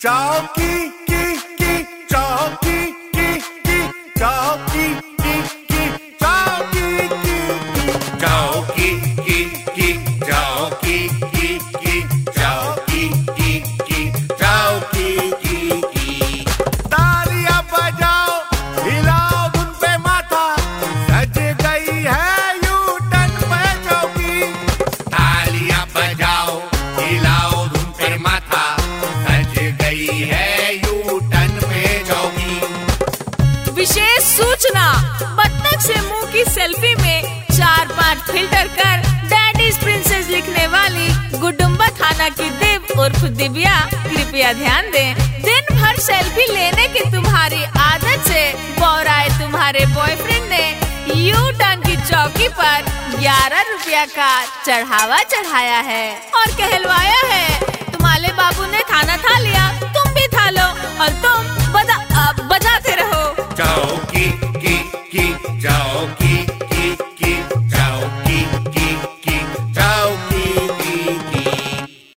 चौकी की की चौकी की की चौकी विशेष सूचना। बत्तख से मुँह की सेल्फी में चार पाँच फ़िल्टर कर डैडीज प्रिंसेस लिखने वाली गुडुम्बा थाना की देव उर्फ़ दिव्या, कृपया ध्यान दें। दिन भर सेल्फी लेने की तुम्हारी आदत से बौराए तुम्हारे बॉयफ्रेंड ने यू टर्न की चौकी पर ग्यारह रुपया का चढ़ावा चढ़ाया है। और कहलवाया